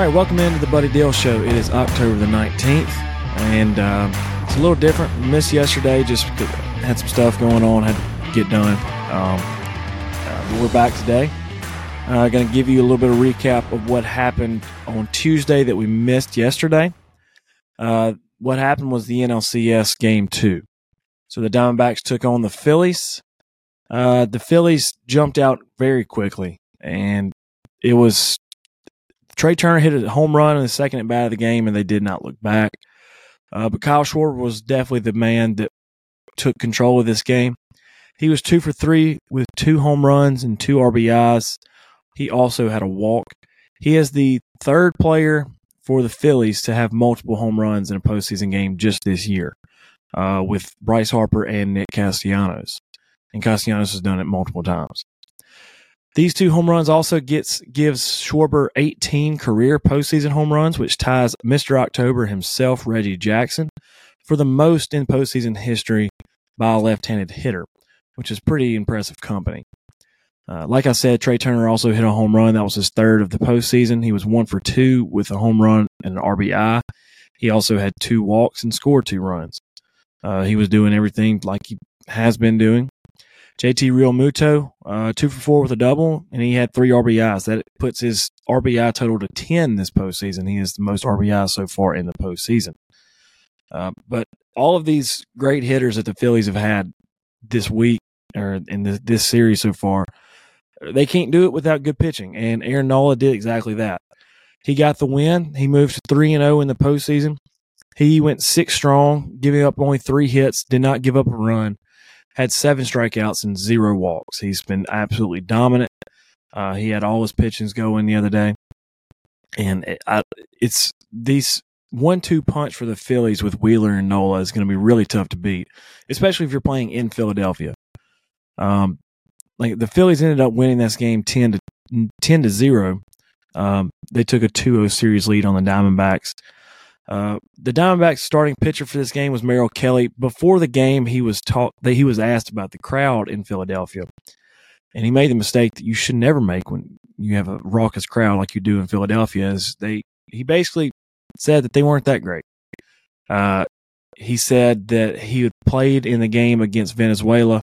All right, welcome into the Buddy Dill Show. It is October the 19th, and um, it's a little different. Missed yesterday, just had some stuff going on, had to get done. Um, uh, but we're back today. I'm uh, going to give you a little bit of recap of what happened on Tuesday that we missed yesterday. Uh, what happened was the NLCS Game 2. So the Diamondbacks took on the Phillies. Uh, the Phillies jumped out very quickly, and it was Trea Turner hit a home run in the second at bat of the game, and they did not look back. Uh, but Kyle Schwarber was definitely the man that took control of this game. He was two for three with two home runs and two RBIs. He also had a walk. He is the third player for the Phillies to have multiple home runs in a postseason game just this year, uh, with Bryce Harper and Nick Castellanos. And Castellanos has done it multiple times. These two home runs also gets gives Schwarber 18 career postseason home runs, which ties Mr. October himself, Reggie Jackson, for the most in postseason history by a left-handed hitter, which is pretty impressive company. Uh, like I said, Trea Turner also hit a home run. That was his third of the postseason. He was one for two with a home run and an RBI. He also had two walks and scored two runs. Uh, he was doing everything like he has been doing. JT Realmuto, uh, two for four with a double, and he had three RBIs. That puts his RBI total to 10 this postseason. He is the most RBI so far in the postseason. Uh, but all of these great hitters that the Phillies have had this week or in this, this series so far, they can't do it without good pitching. And Aaron Nola did exactly that. He got the win. He moved to 3 and 0 in the postseason. He went six strong, giving up only three hits, did not give up a run had seven strikeouts and zero walks. He's been absolutely dominant. Uh, he had all his pitchings going the other day, and it, I, it's these one-two punch for the Phillies with Wheeler and Nola is going to be really tough to beat, especially if you're playing in Philadelphia. Um, like the Phillies ended up winning this game ten to ten to zero. Um, they took a 2-0 series lead on the Diamondbacks. Uh, the Diamondbacks starting pitcher for this game was Merrill Kelly. Before the game, he was taught that he was asked about the crowd in Philadelphia, and he made the mistake that you should never make when you have a raucous crowd like you do in Philadelphia. Is they he basically said that they weren't that great. Uh, he said that he had played in the game against Venezuela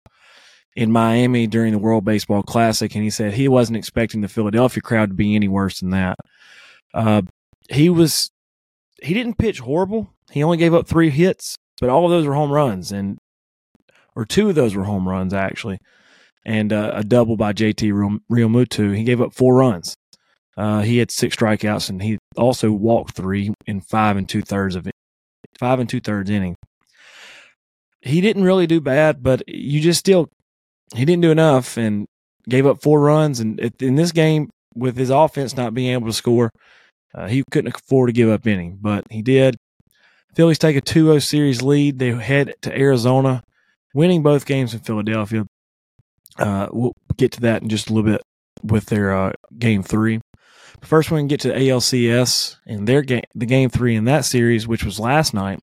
in Miami during the World Baseball Classic, and he said he wasn't expecting the Philadelphia crowd to be any worse than that. Uh, he was he didn't pitch horrible. He only gave up three hits, but all of those were home runs, and or two of those were home runs actually, and uh, a double by JT Realmuto. He gave up four runs. Uh, he had six strikeouts, and he also walked three in five and two thirds of it, five and two thirds inning. He didn't really do bad, but you just still he didn't do enough, and gave up four runs. And in this game, with his offense not being able to score, uh, he couldn't afford to give up any, but he did. Phillies take a 2 0 series lead. They head to Arizona, winning both games in Philadelphia. Uh, we'll get to that in just a little bit with their uh, game three. First, we can get to ALCS and their game, the game three in that series, which was last night.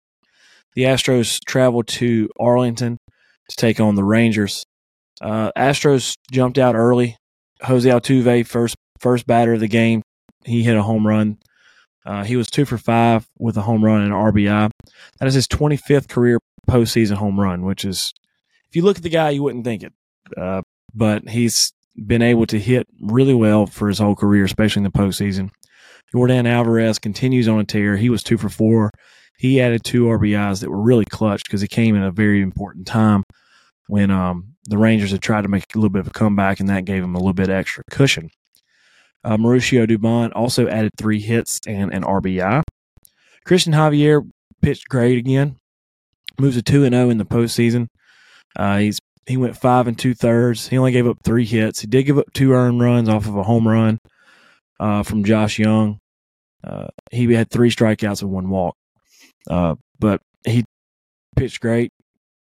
The Astros traveled to Arlington to take on the Rangers. Uh, Astros jumped out early. Jose Altuve, first first batter of the game, he hit a home run. Uh, he was two for five with a home run and an RBI. That is his 25th career postseason home run, which is, if you look at the guy, you wouldn't think it. Uh, but he's been able to hit really well for his whole career, especially in the postseason. Yordan Alvarez continues on a tear. He was two for four. He added two RBIs that were really clutch because he came in a very important time when um, the Rangers had tried to make a little bit of a comeback, and that gave him a little bit extra cushion. Uh, Mauricio Dubon also added three hits and an RBI. Cristian Javier pitched great again. Moves to two and zero oh in the postseason. Uh, he's he went five and two thirds. He only gave up three hits. He did give up two earned runs off of a home run uh, from Josh Jung. Uh, he had three strikeouts and one walk. Uh, but he pitched great.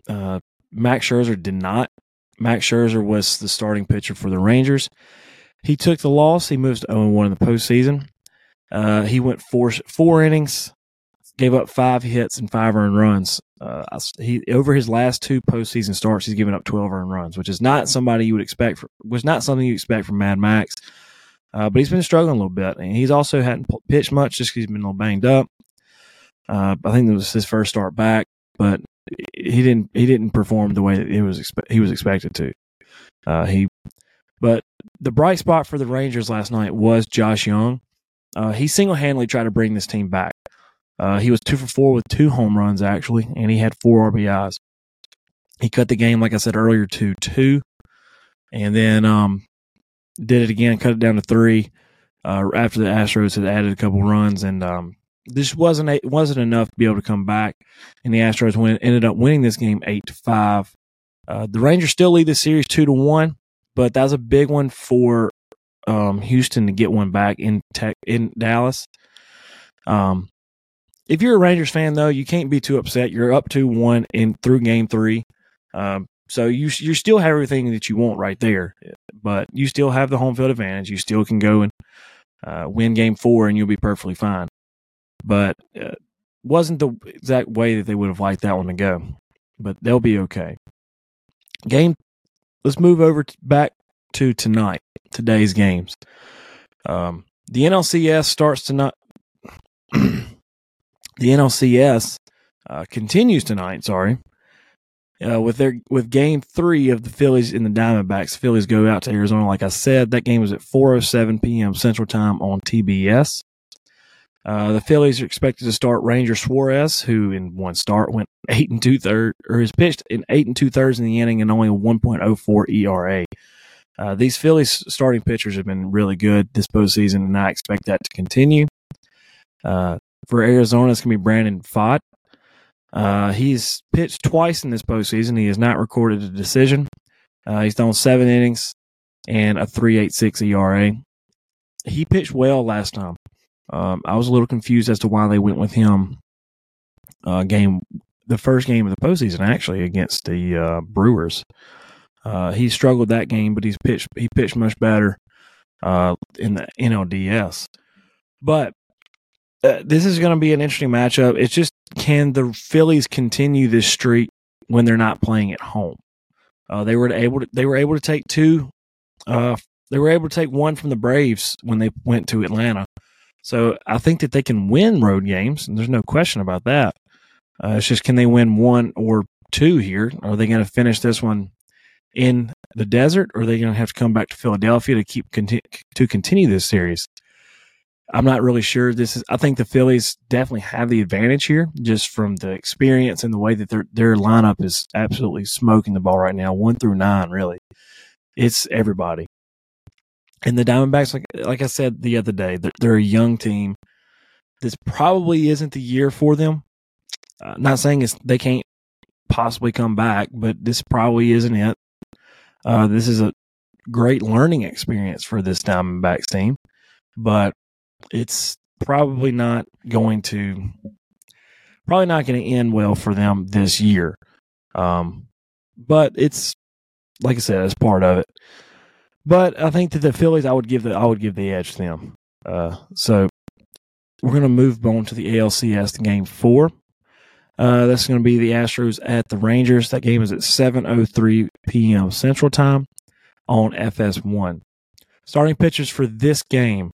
Uh, Max Scherzer did not. Max Scherzer was the starting pitcher for the Rangers. He took the loss. He moves to 0 1 in the postseason. Uh, he went four four innings, gave up five hits and five earned runs. Uh, he over his last two postseason starts, he's given up 12 earned runs, which is not somebody you would expect. For, was not something you expect from Mad Max. uh, but he's been struggling a little bit, and he's also hadn't pitched much just because he's been a little banged up. Uh, I think it was his first start back, but he didn't he didn't perform the way that he was expe- he was expected to. Uh, he, but the bright spot for the Rangers last night was Josh Jung. Uh, he single handedly tried to bring this team back. Uh, he was two for four with two home runs actually, and he had four RBIs. He cut the game, like I said earlier, to two, and then um, did it again, cut it down to three uh, after the Astros had added a couple runs, and um, this wasn't a, wasn't enough to be able to come back. And the Astros ended up winning this game eight to five. Uh, the Rangers still lead the series two to one, but that was a big one for um, Houston to get one back in tech, in Dallas. Um, if you're a Rangers fan, though, you can't be too upset. You're up to one in through game three. Um, so you you still have everything that you want right there, but you still have the home field advantage. You still can go and uh, win game four, and you'll be perfectly fine. But uh, wasn't the exact way that they would have liked that one to go. But they'll be okay. Game. Let's move over to, back to tonight. Today's games. Um, the NLCS starts tonight. the NLCS uh, continues tonight. Sorry, uh, with their with game three of the Phillies in the Diamondbacks. Phillies go out to Arizona. Like I said, that game was at 4:07 p.m. Central Time on TBS. Uh, the Phillies are expected to start Ranger Suarez, who in one start went eight and two thirds, or has pitched in eight and two thirds in the inning and only a 1.04 ERA. Uh, these Phillies starting pitchers have been really good this postseason, and I expect that to continue. Uh, for Arizona, it's going to be Brandon Pfaadt. Uh, he's pitched twice in this postseason. He has not recorded a decision. Uh, he's thrown seven innings and a 3.86 ERA. He pitched well last time. Um, I was a little confused as to why they went with him. Uh, game the first game of the postseason actually against the uh, Brewers. Uh, he struggled that game, but he's pitched he pitched much better uh, in the NLDS. But uh, this is going to be an interesting matchup. It's just can the Phillies continue this streak when they're not playing at home? Uh, they were able to they were able to take two. They were able to take one from the Braves when they went to Atlanta. So I think that they can win road games, and there's no question about that. Uh, it's just can they win one or two here? Are they going to finish this one in the desert, or are they going to have to come back to Philadelphia to keep conti- to continue this series? I'm not really sure. This is. I think the Phillies definitely have the advantage here, just from the experience and the way that their their lineup is absolutely smoking the ball right now, one through nine. Really, it's everybody. And the Diamondbacks, like like I said the other day, they're, they're a young team. This probably isn't the year for them. Uh, not saying it's they can't possibly come back, but this probably isn't it. Uh, this is a great learning experience for this Diamondbacks team, but it's probably not going to probably not going to end well for them this year. Um, but it's like I said, it's part of it. But I think that the Phillies, I would give the I would give the edge to them. Uh, so we're going to move on to the ALCS game four. Uh, that's going to be the Astros at the Rangers. That game is at 7:03 p.m. Central Time on FS1. Starting pitchers for this game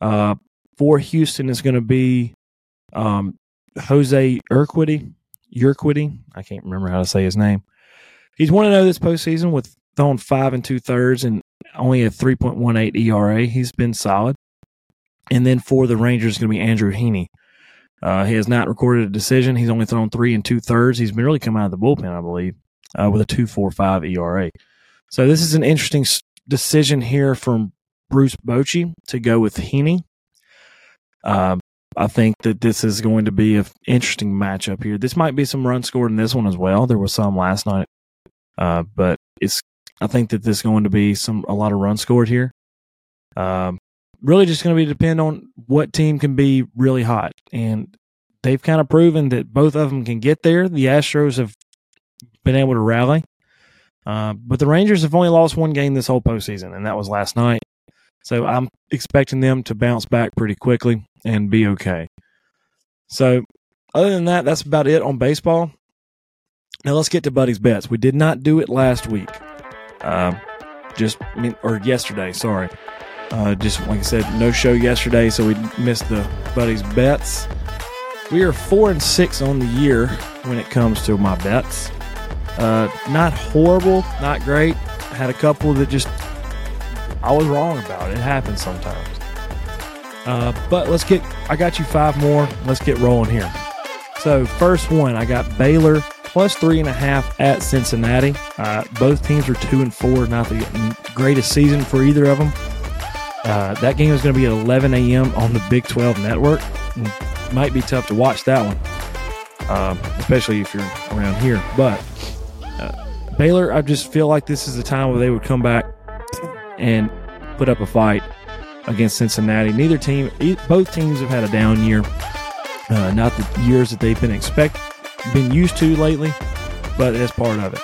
uh, for Houston is going to be um, Jose Urquidy. Urquidy. I can't remember how to say his name. He's 1 0 this postseason with throwing five and two thirds and only a 3.18 ERA. He's been solid. And then for the Rangers going to be Andrew Heaney. Uh, he has not recorded a decision. He's only thrown three and two thirds. He's come out of the bullpen, I believe, uh, with a 2.45 ERA. So this is an interesting decision here from Bruce Bochy to go with Heaney. Um, I think that this is going to be an interesting matchup here. This might be some runs scored in this one as well. There was some last night, uh, but it's. I think that there's going to be some a lot of runs scored here. Um, really, just going to be depend on what team can be really hot, and they've kind of proven that both of them can get there. The Astros have been able to rally, uh, but the Rangers have only lost one game this whole postseason, and that was last night. So I'm expecting them to bounce back pretty quickly and be okay. So, other than that, that's about it on baseball. Now let's get to Buddy's bets. We did not do it last week, uh, just or yesterday. Sorry. Uh, just like I said, no show yesterday, so we missed the Buddy's bets. We are four and six on the year when it comes to my bets. Uh, not horrible, not great. Had a couple that just I was wrong about. It happens sometimes. Uh, but let's get. I got you five more. Let's get rolling here. So first one, I got Baylor plus three and a half at Cincinnati. Uh, both teams are two and four. Not the greatest season for either of them. Uh, that game is going to be at 11 a.m. on the Big 12 network. Might be tough to watch that one, um, especially if you're around here. But uh, Baylor, I just feel like this is the time where they would come back and put up a fight against Cincinnati. Neither team, both teams have had a down year. Uh, not the years that they've been expect, been used to lately, but it's part of it.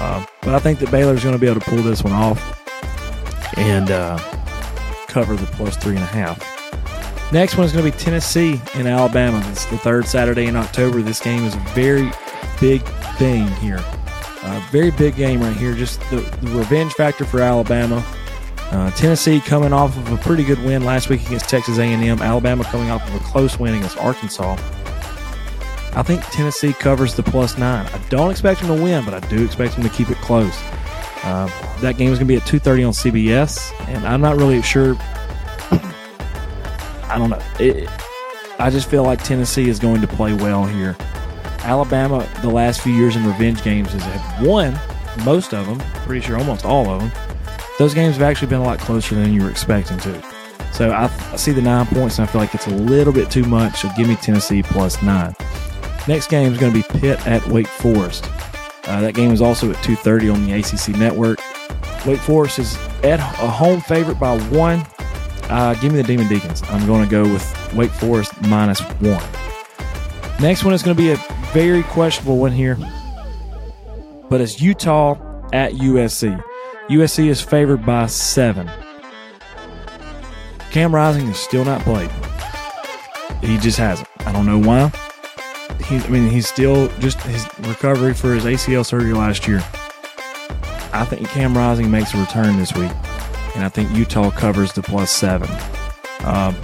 Uh, but I think that Baylor's going to be able to pull this one off and uh, cover the plus three and a half. Next one is going to be Tennessee and Alabama. It's the third Saturday in October. This game is a very big thing here. Uh, very big game right here. Just the, the revenge factor for Alabama. Uh, Tennessee coming off of a pretty good win last week against Texas A&M. Alabama coming off of a close win against Arkansas. I think Tennessee covers the plus nine. I don't expect them to win, but I do expect them to keep it close. Uh, that game is going to be at 2.30 on CBS, and I'm not really sure. I don't know. It, I just feel like Tennessee is going to play well here. Alabama, the last few years in revenge games, has won most of them. Pretty sure almost all of them. Those games have actually been a lot closer than you were expecting to. So I, I see the nine points, and I feel like it's a little bit too much. So give me Tennessee plus nine. Next game is going to be Pitt at Wake Forest. Uh, that game is also at 2:30 on the ACC network. Wake Forest is at a home favorite by one. Uh, give me the Demon Deacons. I'm going to go with Wake Forest minus one. Next one is going to be a very questionable one here, but it's Utah at USC. USC is favored by seven. Cam Rising is still not played. He just hasn't. I don't know why. He, I mean, he's still just his recovery for his ACL surgery last year. I think Cam Rising makes a return this week, and I think Utah covers the plus seven. Um,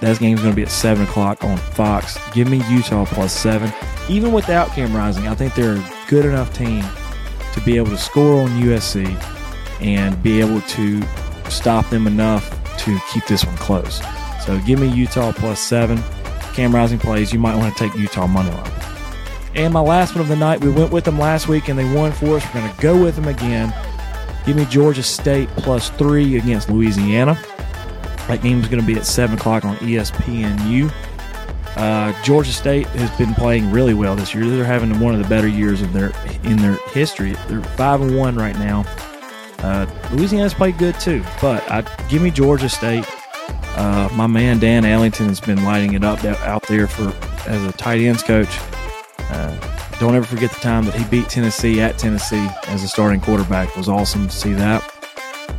that game's going to be at seven o'clock on Fox. Give me Utah plus seven. Even without Cam Rising, I think they're a good enough team to be able to score on USC and be able to stop them enough to keep this one close. So give me Utah plus seven. Cam Rising plays, you might want to take Utah money line. And my last one of the night, we went with them last week and they won for us. We're going to go with them again. Give me Georgia State plus three against Louisiana. That game is going to be at 7 o'clock on ESPNU. Uh, Georgia State has been playing really well this year. They're having one of the better years of their in their history. They're five and one right now. Uh, Louisiana's played good too, but I, give me Georgia State. Uh, my man Dan Ellington has been lighting it up out there for as a tight ends coach. Uh, don't ever forget the time that he beat Tennessee at Tennessee as a starting quarterback. It was awesome to see that.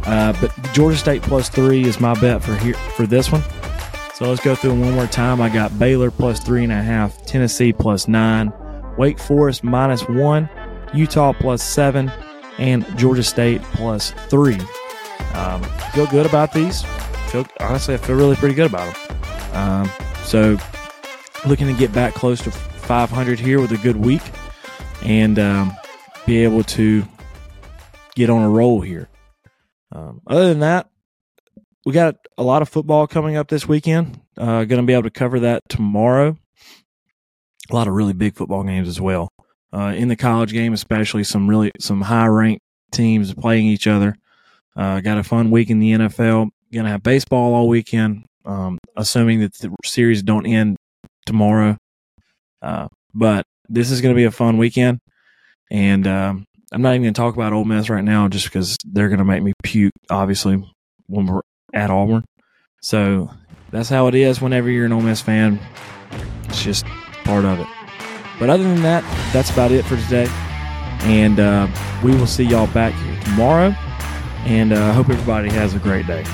Uh, but Georgia State plus three is my bet for here for this one. So let's go through them one more time. I got Baylor plus three and a half, Tennessee plus nine, Wake Forest minus one, Utah plus seven, and Georgia State plus three. Um, feel good about these. Feel honestly, I feel really pretty good about them. Um, so looking to get back close to 500 here with a good week and um, be able to get on a roll here. Um, other than that, we got a lot of football coming up this weekend. Uh, going to be able to cover that tomorrow. A lot of really big football games as well. Uh, in the college game, especially some really some high ranked teams playing each other. Uh, got a fun week in the NFL. Going to have baseball all weekend. Um, assuming that the series don't end tomorrow. Uh, but this is going to be a fun weekend, and um, I'm not even going to talk about Ole Miss right now, just because they're going to make me puke. Obviously, when we're at Auburn, so that's how it is. Whenever you're an Ole Miss fan, it's just part of it. But other than that, that's about it for today. And uh, we will see y'all back here tomorrow. And I uh, hope everybody has a great day.